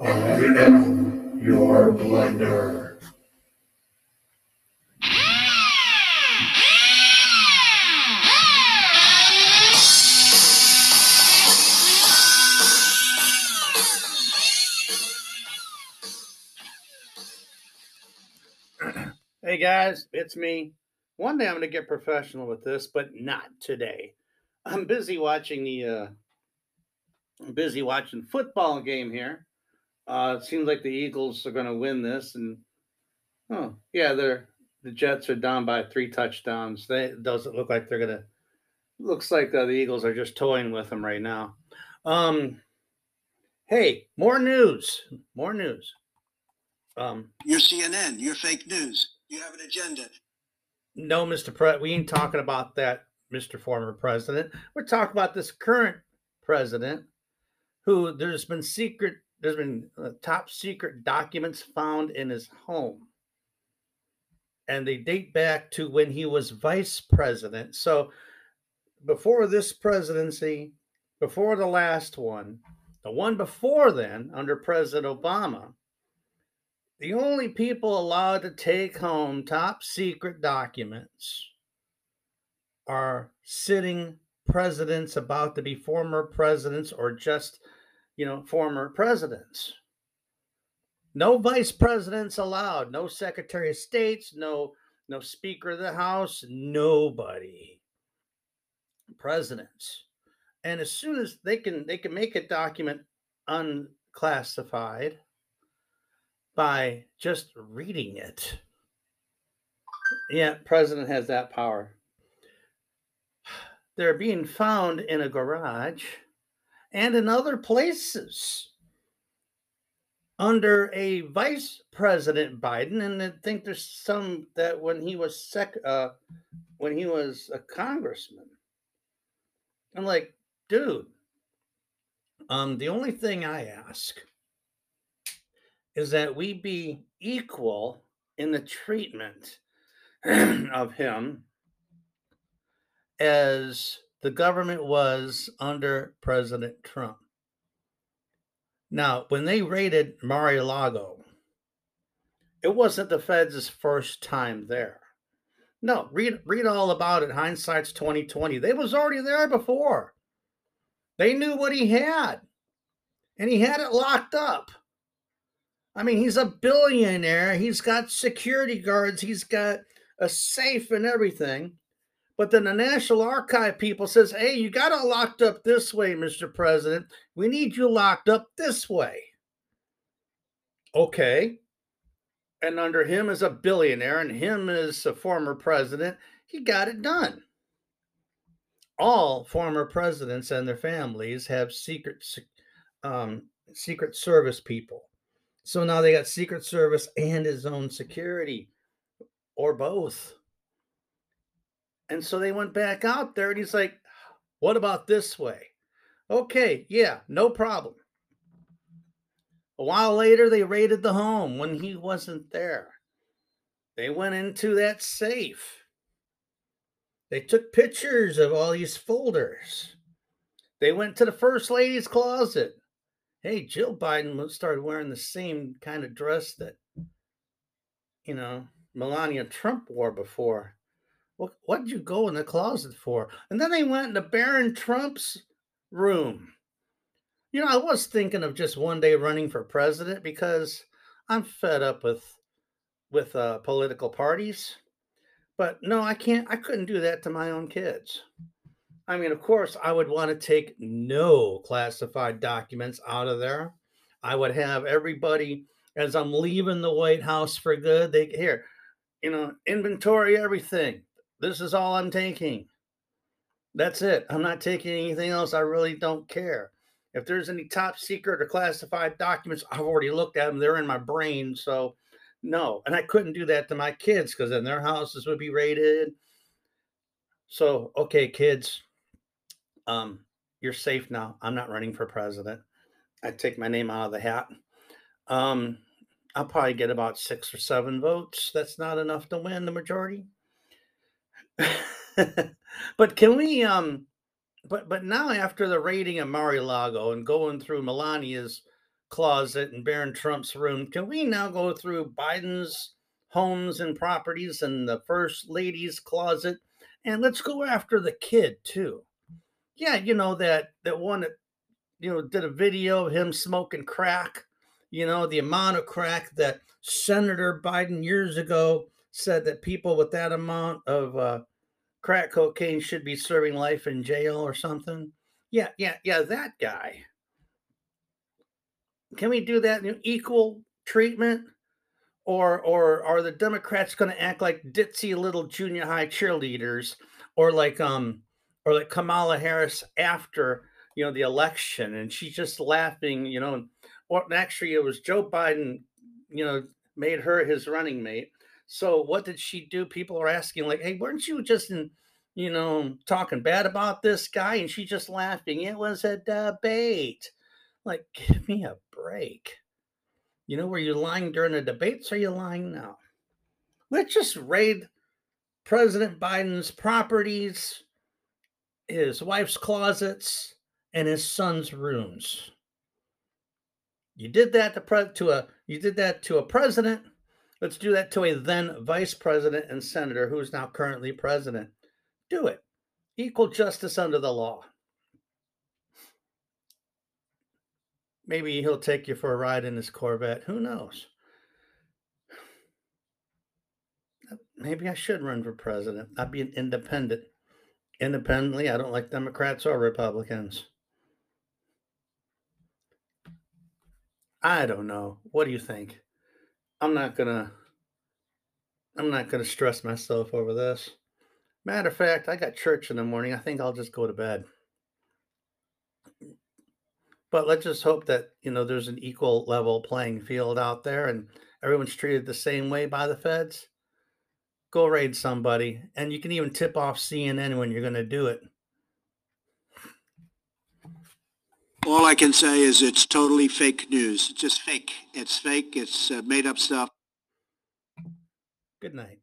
I am your blender. Hey guys, it's me. One day I'm going to get professional with this, but not today. I'm busy watching the uh I'm busy watching football game here. Uh it seems like the Eagles are going to win this and oh, yeah, they're the Jets are down by 3 touchdowns. They doesn't look like they're going to looks like uh, the Eagles are just toying with them right now. Um hey, more news. More news. Um You're CNN. You're fake news. You have an agenda. No, Mr. Pre, we ain't talking about that, Mr. Former President. We're talking about this current president who there's been secret, there's been uh, top secret documents found in his home. And they date back to when he was vice president. So before this presidency, before the last one, the one before then, under President Obama, the only people allowed to take home top secret documents are sitting presidents about to be former presidents or just, you know, former presidents. No vice presidents allowed, no secretary of states, no no speaker of the house, nobody. Presidents. And as soon as they can they can make a document unclassified by just reading it. Yeah, president has that power. They're being found in a garage and in other places under a vice president Biden, and I think there's some that when he was sec, uh, when he was a congressman. I'm like, dude. Um, the only thing I ask is that we be equal in the treatment of him as the government was under President Trump. Now, when they raided Mar-a-Lago, it wasn't the feds' first time there. No, read read all about it. Hindsight's 2020. They was already there before. They knew what he had. And he had it locked up. I mean, he's a billionaire. He's got security guards. He's got a safe and everything. But then the National Archive people says, "Hey, you got it locked up this way, Mr. President. We need you locked up this way." Okay. And under him as a billionaire and him as a former president, he got it done. All former presidents and their families have secret um, secret service people. So now they got Secret Service and his own security, or both. And so they went back out there and he's like, What about this way? Okay, yeah, no problem. A while later, they raided the home when he wasn't there. They went into that safe. They took pictures of all these folders. They went to the first lady's closet. Hey, Jill Biden started wearing the same kind of dress that, you know, Melania Trump wore before. What what did you go in the closet for? And then they went into Barron Trump's room. You know, I was thinking of just one day running for president because I'm fed up with with uh, political parties. But no, I can't. I couldn't do that to my own kids. I mean, of course, I would want to take no classified documents out of there. I would have everybody as I'm leaving the White House for good. They here, you know, inventory everything. This is all I'm taking. That's it. I'm not taking anything else. I really don't care. If there's any top secret or classified documents, I've already looked at them. They're in my brain. So, no. And I couldn't do that to my kids because then their houses would be raided. So, okay, kids, um, you're safe now. I'm not running for president. I take my name out of the hat. Um, I'll probably get about six or seven votes. That's not enough to win the majority. but can we um but but now after the raiding of Mar-a-Lago and going through Melania's closet and Barron Trump's room. Can we now go through Biden's homes and properties and the first lady's closet? And let's go after the kid too. Yeah, you know that that one that you know did a video of him smoking crack. You know the amount of crack that Senator Biden years ago said that people with that amount of uh, crack cocaine should be serving life in jail or something. Yeah, yeah, yeah, that guy. Can we do that in equal treatment? Or or are the Democrats going to act like ditzy little junior high cheerleaders or like um or like Kamala Harris after, you know, the election and she's just laughing, you know, or actually it was Joe Biden, you know, made her his running mate. So what did she do? People are asking like, "Hey, weren't you just in you know, talking bad about this guy, and she's just laughing. It was a debate. Like, give me a break. You know, were you lying during the debates are you lying now? Let's just raid President Biden's properties, his wife's closets, and his son's rooms. You did that to, pre- to a you did that to a president. Let's do that to a then vice president and senator who is now currently president. Do it. Equal justice under the law. Maybe he'll take you for a ride in his Corvette. Who knows? Maybe I should run for president. I'd be an independent. Independently, I don't like Democrats or Republicans. I don't know. What do you think? I'm not gonna I'm not gonna stress myself over this. Matter of fact, I got church in the morning. I think I'll just go to bed. But let's just hope that, you know, there's an equal level playing field out there and everyone's treated the same way by the feds. Go raid somebody. And you can even tip off CNN when you're going to do it. All I can say is it's totally fake news. It's just fake. It's fake. It's uh, made up stuff. Good night.